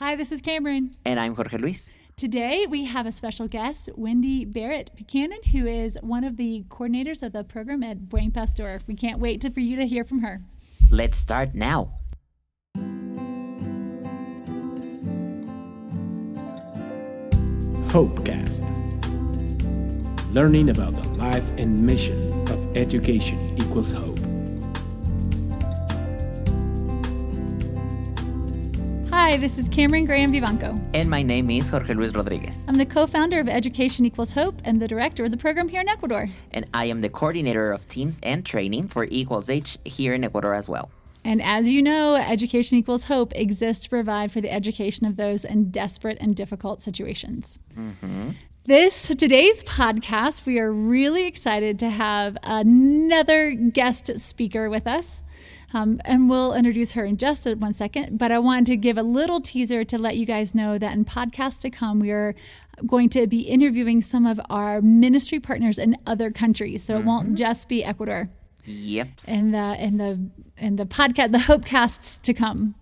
Hi, this is Cameron. And I'm Jorge Luis. Today we have a special guest, Wendy Barrett Buchanan, who is one of the coordinators of the program at Buen Pastor. We can't wait to, for you to hear from her. Let's start now. Hopecast. Learning about the life and mission of education equals hope. Hi, this is Cameron Graham Vivanco. And my name is Jorge Luis Rodriguez. I'm the co founder of Education Equals Hope and the director of the program here in Ecuador. And I am the coordinator of teams and training for Equals H here in Ecuador as well. And as you know, Education Equals Hope exists to provide for the education of those in desperate and difficult situations. Mm-hmm. This today's podcast, we are really excited to have another guest speaker with us. Um, and we'll introduce her in just one second. But I wanted to give a little teaser to let you guys know that in podcasts to come, we are going to be interviewing some of our ministry partners in other countries. So mm-hmm. it won't mm-hmm. just be Ecuador. Yep. And the and the and the podcast, the Hopecasts to come.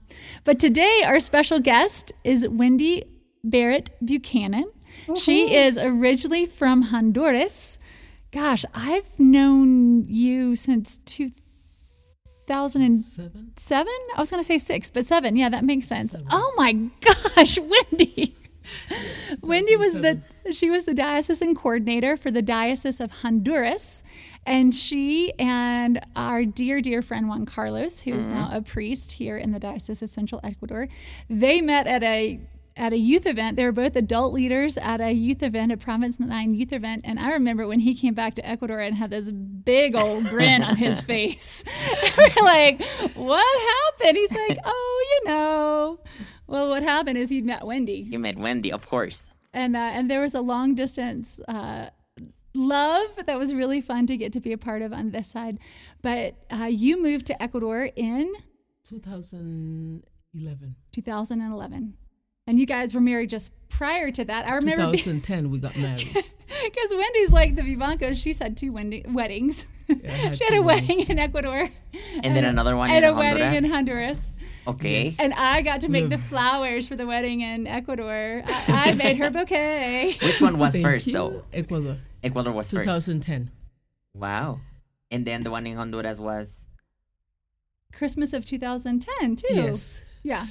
But today, our special guest is Wendy Barrett Buchanan. She is originally from Honduras. Gosh, I've known you since 2007. Seven? I was going to say six, but seven. Yeah, that makes sense. Seven. Oh my gosh, Wendy. Wendy was the she was the diocesan coordinator for the Diocese of Honduras, and she and our dear dear friend Juan Carlos, who is mm-hmm. now a priest here in the Diocese of Central Ecuador, they met at a at a youth event. They were both adult leaders at a youth event, a Province 9 youth event. And I remember when he came back to Ecuador and had this big old grin on his face. we're like, what happened? He's like, oh, you know. Well, what happened is he met Wendy. You met Wendy, of course. And, uh, and there was a long distance uh, love that was really fun to get to be a part of on this side. But uh, you moved to Ecuador in 2011. 2011 and you guys were married just prior to that. I remember 2010 be- we got married. Because Wendy's like the Vivancos. She's had two weddings. Yeah, had she had a weddings. wedding in Ecuador, and, and then another one and a Honduras. wedding in Honduras. Okay. Yes. And I got to make the mm. flowers for the wedding in Ecuador. I, I made her bouquet. Which one was first, you. though? Ecuador. Ecuador was 2010. first. 2010. Wow. And then the one in Honduras was Christmas of 2010 too. Yes. Yeah.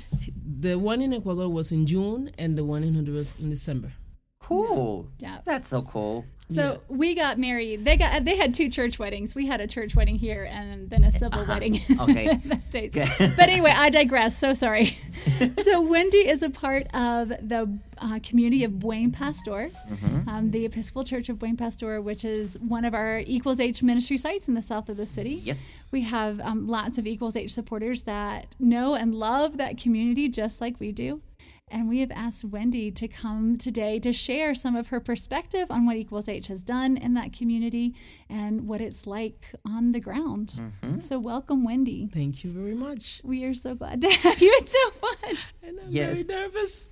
The one in Ecuador was in June, and the one in Honduras in December. Cool. Yeah. That's so cool. So yeah. we got married. They got they had two church weddings. We had a church wedding here and then a civil uh-huh. wedding. Okay. in the States. but anyway, I digress. So sorry. so Wendy is a part of the uh, community of Buen Pastor, mm-hmm. um, the Episcopal Church of Buen Pastor, which is one of our Equals H ministry sites in the south of the city. Yes. We have um, lots of Equals H supporters that know and love that community just like we do. And we have asked Wendy to come today to share some of her perspective on what Equals H has done in that community and what it's like on the ground. Mm-hmm. So, welcome, Wendy. Thank you very much. We are so glad to have you. It's so fun. And I'm yes. very nervous.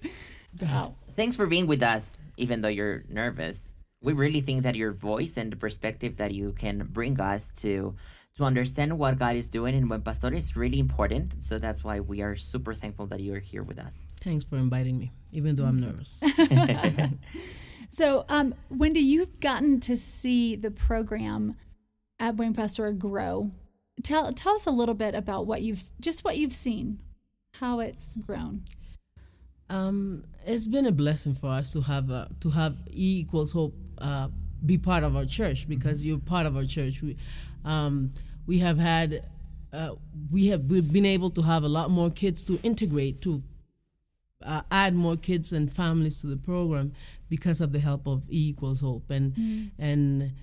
Wow. Thanks for being with us, even though you're nervous. We really think that your voice and the perspective that you can bring us to to understand what God is doing in Buen Pastor is really important. So that's why we are super thankful that you are here with us. Thanks for inviting me, even though I'm nervous. so, um, Wendy, you've gotten to see the program at Buen Pastor grow. Tell tell us a little bit about what you've just what you've seen, how it's grown. Um, it's been a blessing for us to have uh, to have E equals Hope uh, be part of our church because mm-hmm. you're part of our church. We, um, we have had, uh, we have we've been able to have a lot more kids to integrate to uh, add more kids and families to the program because of the help of E equals Hope and mm. and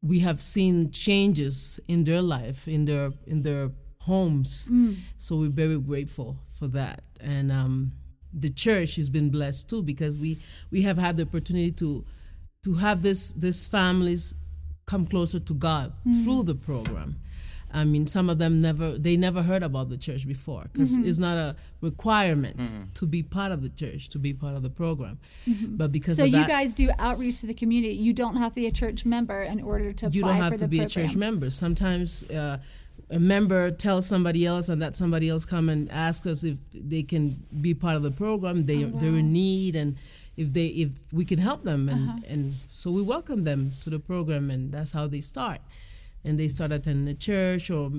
we have seen changes in their life in their in their homes. Mm. So we're very grateful for that and. Um, the church has been blessed too because we we have had the opportunity to to have this these families come closer to God mm-hmm. through the program. I mean, some of them never they never heard about the church before because mm-hmm. it's not a requirement mm-hmm. to be part of the church to be part of the program. Mm-hmm. But because so you that, guys do outreach to the community, you don't have to be a church member in order to. You don't have to be program. a church member. Sometimes. Uh, a member tells somebody else and that somebody else come and ask us if they can be part of the program they Oh, wow. they're in need and if they if we can help them and Uh-huh. and so we welcome them to the program and that's how they start and they start attending the church or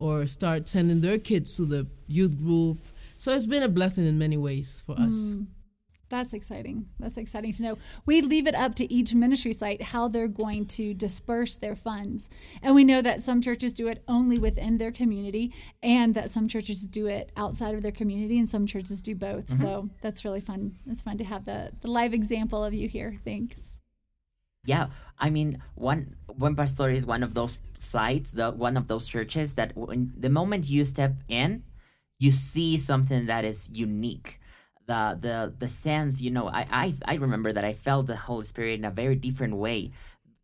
or start sending their kids to the youth group so it's been a blessing in many ways for us Mm. That's exciting. That's exciting to know. We leave it up to each ministry site how they're going to disperse their funds. And we know that some churches do it only within their community and that some churches do it outside of their community and some churches do both. Mm-hmm. So that's really fun. It's fun to have the, the live example of you here. Thanks. Yeah, I mean, one Buen Pastor is one of those sites, the one of those churches that when, the moment you step in, you see something that is unique. The the the sense, you know, I I I remember that I felt the Holy Spirit in a very different way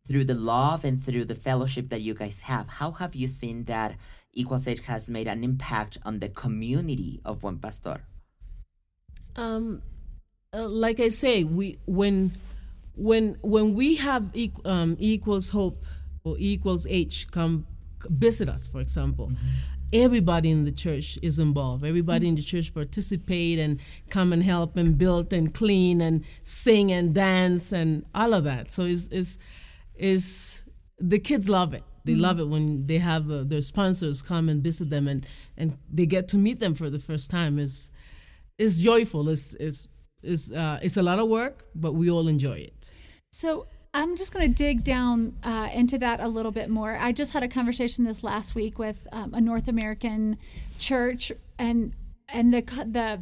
through the love and through the fellowship that you guys have. How have you seen that Equals H has made an impact on the community of Buen Pastor? um, uh, like I say, we when when when we have equ- um, equals hope or equals H come visit us, for example. Everybody in the church is involved. Everybody in the church participate and come and help and build and clean and sing and dance and all of that. So it's is is the kids love it. They love it when they have uh, their sponsors come and visit them and and they get to meet them for the first time. Is it's joyful. It's it's it's uh, it's a lot of work, but we all enjoy it. So I'm just going to dig down uh, into that a little bit more. I just had a conversation this last week with um, a North American church, and and the the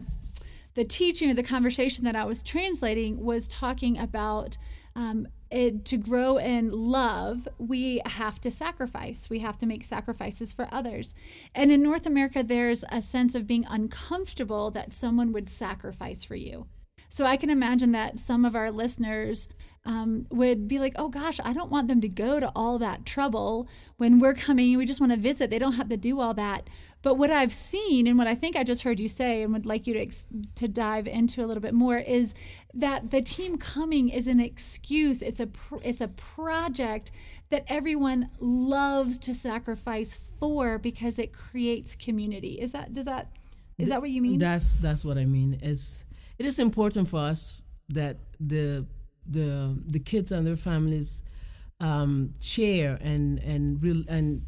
the teaching or the conversation that I was translating was talking about um, it, to grow in love, we have to sacrifice. We have to make sacrifices for others. And in North America, there's a sense of being uncomfortable that someone would sacrifice for you. So I can imagine that some of our listeners um, would be like, oh gosh, I don't want them to go to all that trouble when we're coming. We just want to visit. They don't have to do all that. But what I've seen and what I think I just heard you say and would like you to, ex- to dive into a little bit more is that the team coming is an excuse. It's a, pr- it's a project that everyone loves to sacrifice for because it creates community. Is that, does that, is that what you mean? That's that's what I mean. It's it is important for us that the the the kids and their families um, share and and real and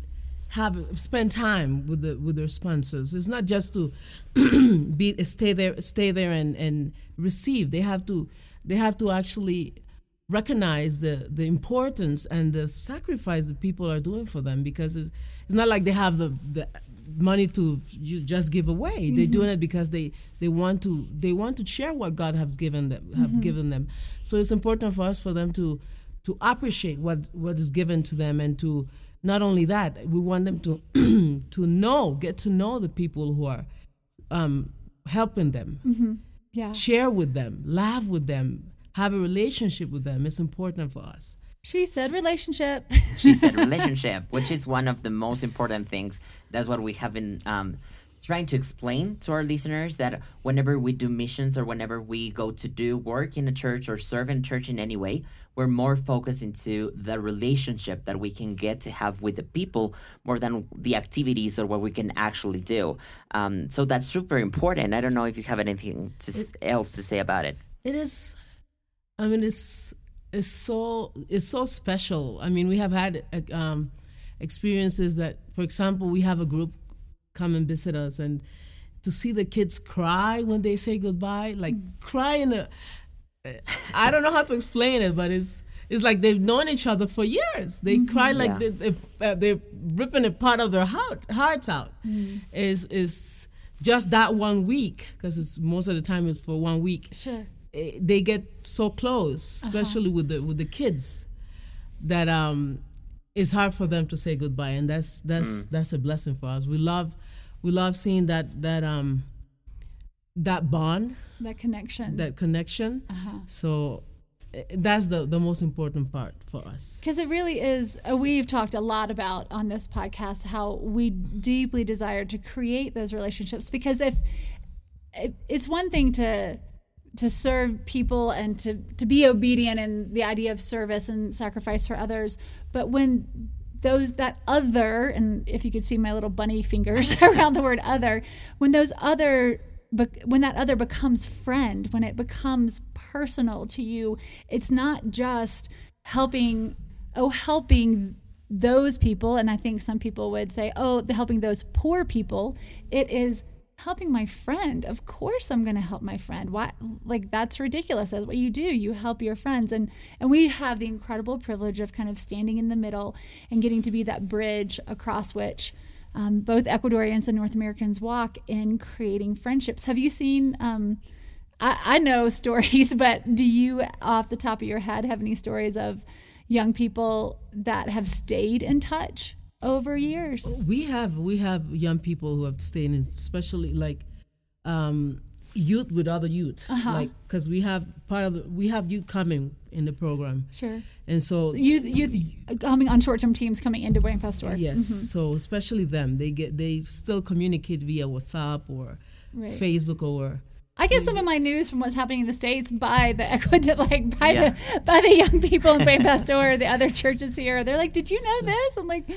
have spend time with the with their sponsors. It's not just to be stay there stay there and and receive. They have to they have to actually recognize the the importance and the sacrifice that people are doing for them because it's, it's not like they have the the money to you just give away. They're mm-hmm. doing it because they they want to they want to share what god has given them have mm-hmm. given them. So it's important for us for them to to appreciate what what is given to them. And to not only that we want them to to know get to know the people who are um helping them. Mm-hmm. Yeah. share with them laugh with them have a relationship with them. It's important for us She said relationship. she said relationship, which is one of the most important things. That's what we have been um, trying to explain to our listeners that whenever we do missions or whenever we go to do work in a church or serve in church in any way, we're more focused into the relationship that we can get to have with the people more than the activities or what we can actually do. Um, so that's super important. I don't know if you have anything to, s else to say about it. It is. I mean, it's it's so it's so special. I mean, we have had uh, um, experiences that, for example, we have a group come and visit us, and to see the kids cry when they say goodbye, like cry in a. I don't know how to explain it, but it's it's like they've known each other for years. They cry like Yeah. they, they, uh, they're ripping a part of their heart, hearts out. Is is just that one week because it's most of the time it's for one week Sure. Eh, they get so close, especially with the with the kids, that um, it's hard for them to say goodbye, and that's that's that's a blessing for us. We love we love seeing that that um that bond, That connection. that connection. uh-huh. So eh, that's the the most important part for us. Because it really is, uh, we've talked a lot about on this podcast how we deeply desire to create those relationships. Because if, if it's one thing to to serve people and to to be obedient in the idea of service and sacrifice for others, but when those that other and if you could see my little bunny fingers around the word other when those other when that other becomes friend when it becomes personal to you it's not just helping oh helping those people and i think some people would say oh the helping those poor people it is helping my friend. Of course i'm going to help my friend. Why like that's ridiculous. That's what you do. You help your friends. And and we have the incredible privilege of kind of standing in the middle and getting to be that bridge across which um, both ecuadorians and north americans walk in creating friendships. Have you seen um, I, I know stories but do you off the top of your head have any stories of young people that have stayed in touch over years. We have we have young people who have stayed in, especially like um, youth with other youth, Uh-huh. like because we have part of the, we have youth coming in the program, Sure. and so, So youth, youth coming on short-term teams coming into Buen Pastor. yes, so especially them, they get they still communicate via WhatsApp or Right. Facebook or I get some of my news from what's happening in the states by the like by Yeah. the by the young people in Buen Pastor, the other churches here. They're like, "Did you know this?" I'm like,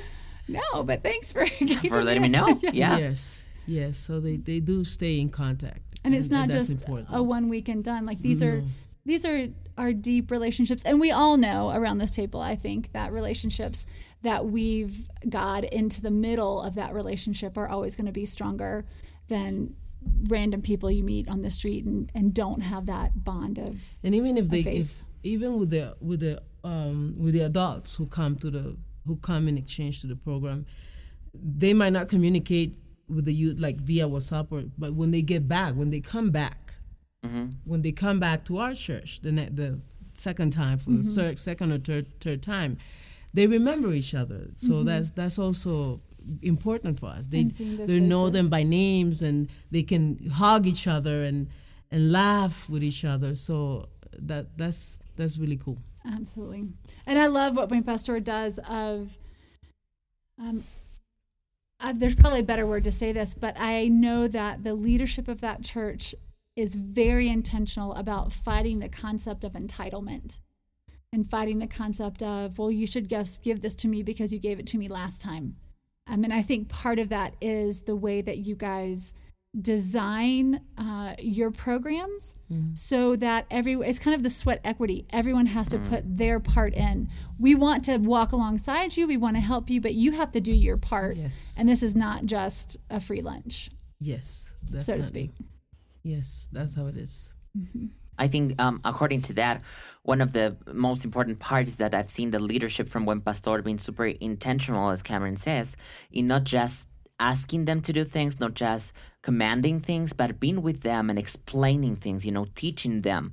"No, but thanks for For letting me know. Yeah. yes, yes. So they they do stay in contact, and it's not that's just important. a one weekend done like these are these are are deep relationships and we all know around this table i think that relationships that we've got into the middle of that relationship are always going to be stronger than random people you meet on the street and, and don't have that bond of And even if they, faith. if even with the with the um, with the adults who come to the who come in exchange to the program, they might not communicate with the youth like via WhatsApp or but when they get back, when they come back, mm-hmm. when they come back to our church the ne- the second time for the mm-hmm. third, second or third third time, they remember each other. So mm-hmm. that's that's also important for us. They And seeing those they know them by names and they can hug each other and and laugh with each other. So that that's that's really cool. Absolutely. And I love what Buen Pastor does of um uh, there's probably a better word to say this, but I know that the leadership of that church is very intentional about fighting the concept of entitlement and fighting the concept of, well, you should just give this to me because you gave it to me last time. Um, and I think part of that is the way that you guys design uh, your programs so that every it's kind of the sweat equity. Everyone has to put their part in. We want to walk alongside you. We want to help you but you have to do your part. Yes. and this is not just a free lunch. Yes, so to speak. Yes, that's how it is. I think, um, according to that, one of the most important parts that I've seen the leadership from Buen Pastor being super intentional, as Cameron says, in not just asking them to do things, not just commanding things, but being with them and explaining things, you know, teaching them.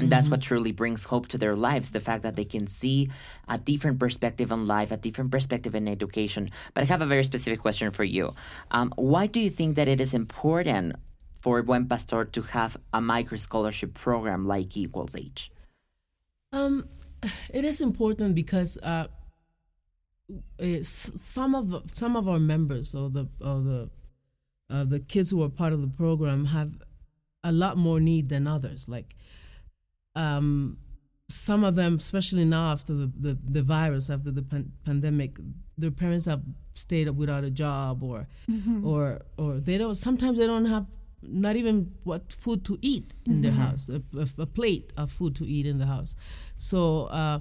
And that's what truly brings hope to their lives the fact that they can see a different perspective on life, a different perspective in education. But I have a very specific question for you. Um, why do you think that it is important for Buen Pastor to have a micro scholarship program like Equals H? Um, it is important because uh, some of some of our members or the or the uh, the kids who are part of the program have a lot more need than others. Like um, some of them, especially now after the, the, the virus, after the pan- pandemic, their parents have stayed up without a job or or or they don't. Sometimes they don't have not even what food to eat in their house, a, a, a plate of food to eat in the house. So uh,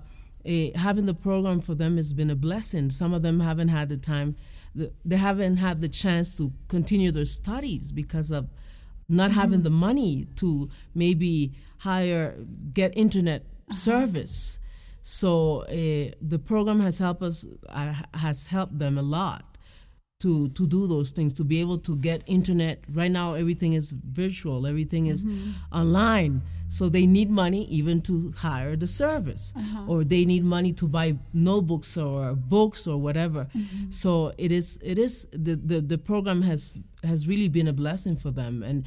eh, having the program for them has been a blessing. Some of them haven't had the time, the, they haven't had the chance to continue their studies because of not having the money to maybe hire, get internet service. So uh, the program has helped us, uh, has helped them a lot to to do those things to be able to get internet. Right now everything is virtual. Everything is mm-hmm. online. So they need money even to hire the service. Uh-huh. Or they need money to buy notebooks or books or whatever. Mm-hmm. So it is it is the, the the program has has really been a blessing for them. And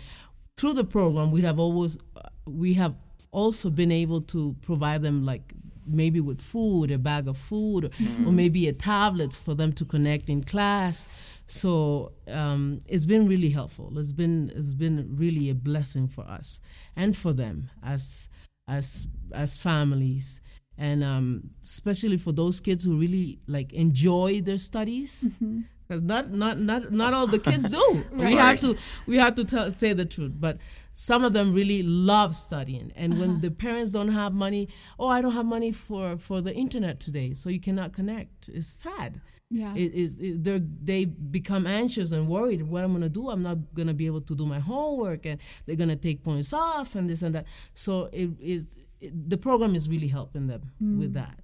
through the program we have always we have also been able to provide them like maybe with food, a bag of food, or maybe a tablet for them to connect in class. So um, it's been really helpful. It's been it's been really a blessing for us and for them as as as families. and um, especially for those kids who really like enjoy their studies. Because not not not not all the kids do. We have to we have to tell, say the truth. But some of them really love studying, and when uh-huh. the parents don't have money, oh, I don't have money for for the internet today, so you cannot connect. It's sad. Yeah. It is they they become anxious and worried. What I'm gonna do? I'm not gonna be able to do my homework, and they're gonna take points off, and this and that. So it is it, the program is really helping them mm. with that.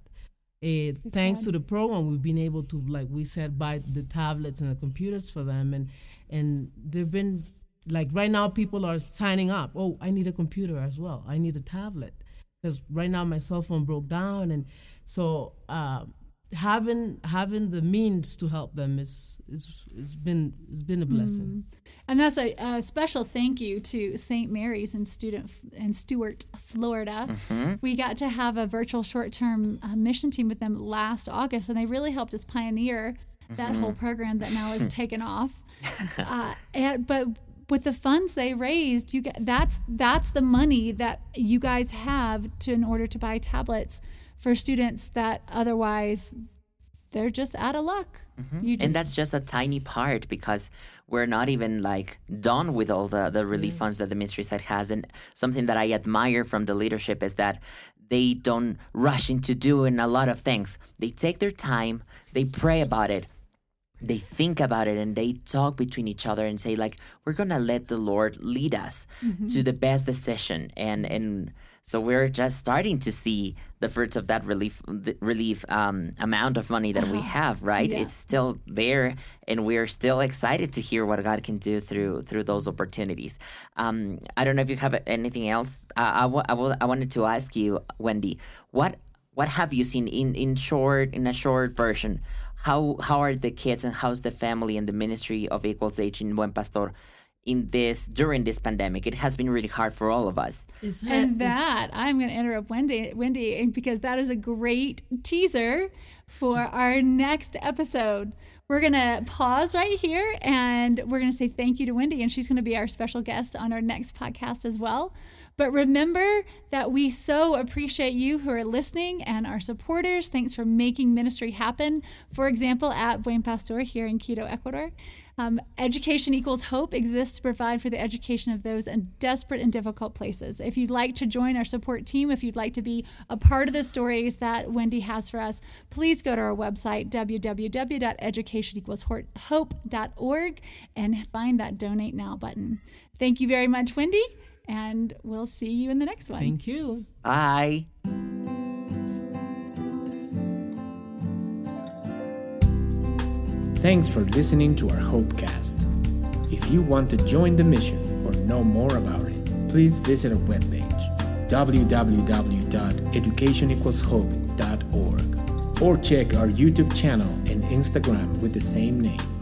Thanks to the program, we've been able to, like we said, buy the tablets and the computers for them, and and they've been like right now people are signing up. Oh, I need a computer as well. I need a tablet because right now my cell phone broke down, and so uh, having having the means to help them is is has been has been a blessing. And that's a, a special thank you to St. Mary's in student in Stuart, Florida. We got to have a virtual short-term uh, mission team with them last August, and they really helped us pioneer that whole program that now is taken off. Uh, and, but with the funds they raised, you get that's that's the money that you guys have to in order to buy tablets for students that otherwise they're just out of luck. Mm-hmm. You and that's just a tiny part because we're not even like done with all the, the relief funds that the ministry side has. And something that i admire from the leadership is that they don't rush into doing a lot of things. They take their time they pray about it they think about it and they talk between each other and say like we're gonna let the lord lead us mm-hmm. to the best decision. And and so we're just starting to see the fruits of that relief the relief um, amount of money that we have right? Yeah. it's still there and we're still excited to hear what god can do through through those opportunities. Um, i don't know if you have anything else. Uh, I, I, wanted to ask you wendy what what have you seen in in short in a short version? How how are the kids and how's the family and the ministry of equals H in buen pastor in this during this pandemic it has been really hard for all of us It's, And it's- that I'm going to interrupt Wendy, Wendy, because that is a great teaser for our next episode. We're going to pause right here and we're going to say thank you to Wendy, and she's going to be our special guest on our next podcast as well. But remember that we so appreciate you who are listening and our supporters. Thanks for making ministry happen. For example, at Buen Pastor here in Quito, Ecuador. Um, education equals hope exists to provide for the education of those in desperate and difficult places. If you'd like to join our support team, if you'd like to be a part of the stories that Wendy has for us, please go to our website, www.educationequalshope.org, and find that donate now button. Thank you very much, Wendy, and we'll see you in the next one. Thank you. bye Thanks for listening to our Hopecast. If you want to join the mission or know more about it, please visit our webpage www.educationequalshope.org or check our YouTube channel and Instagram with the same name.